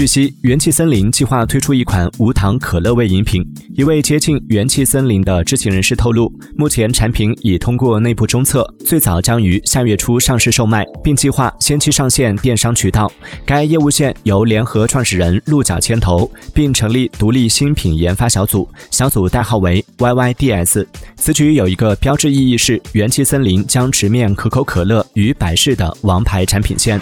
据悉，元气森林计划推出一款无糖可乐味饮品。一位接近元气森林的知情人士透露，目前产品已通过内部中测，最早将于下月初上市售卖，并计划先期上线电商渠道。该业务线由联合创始人鹿角牵头，并成立独立新品研发小组，小组代号为 YYDS。此举有一个标志意义，是元气森林将直面可口可乐与百事的王牌产品线。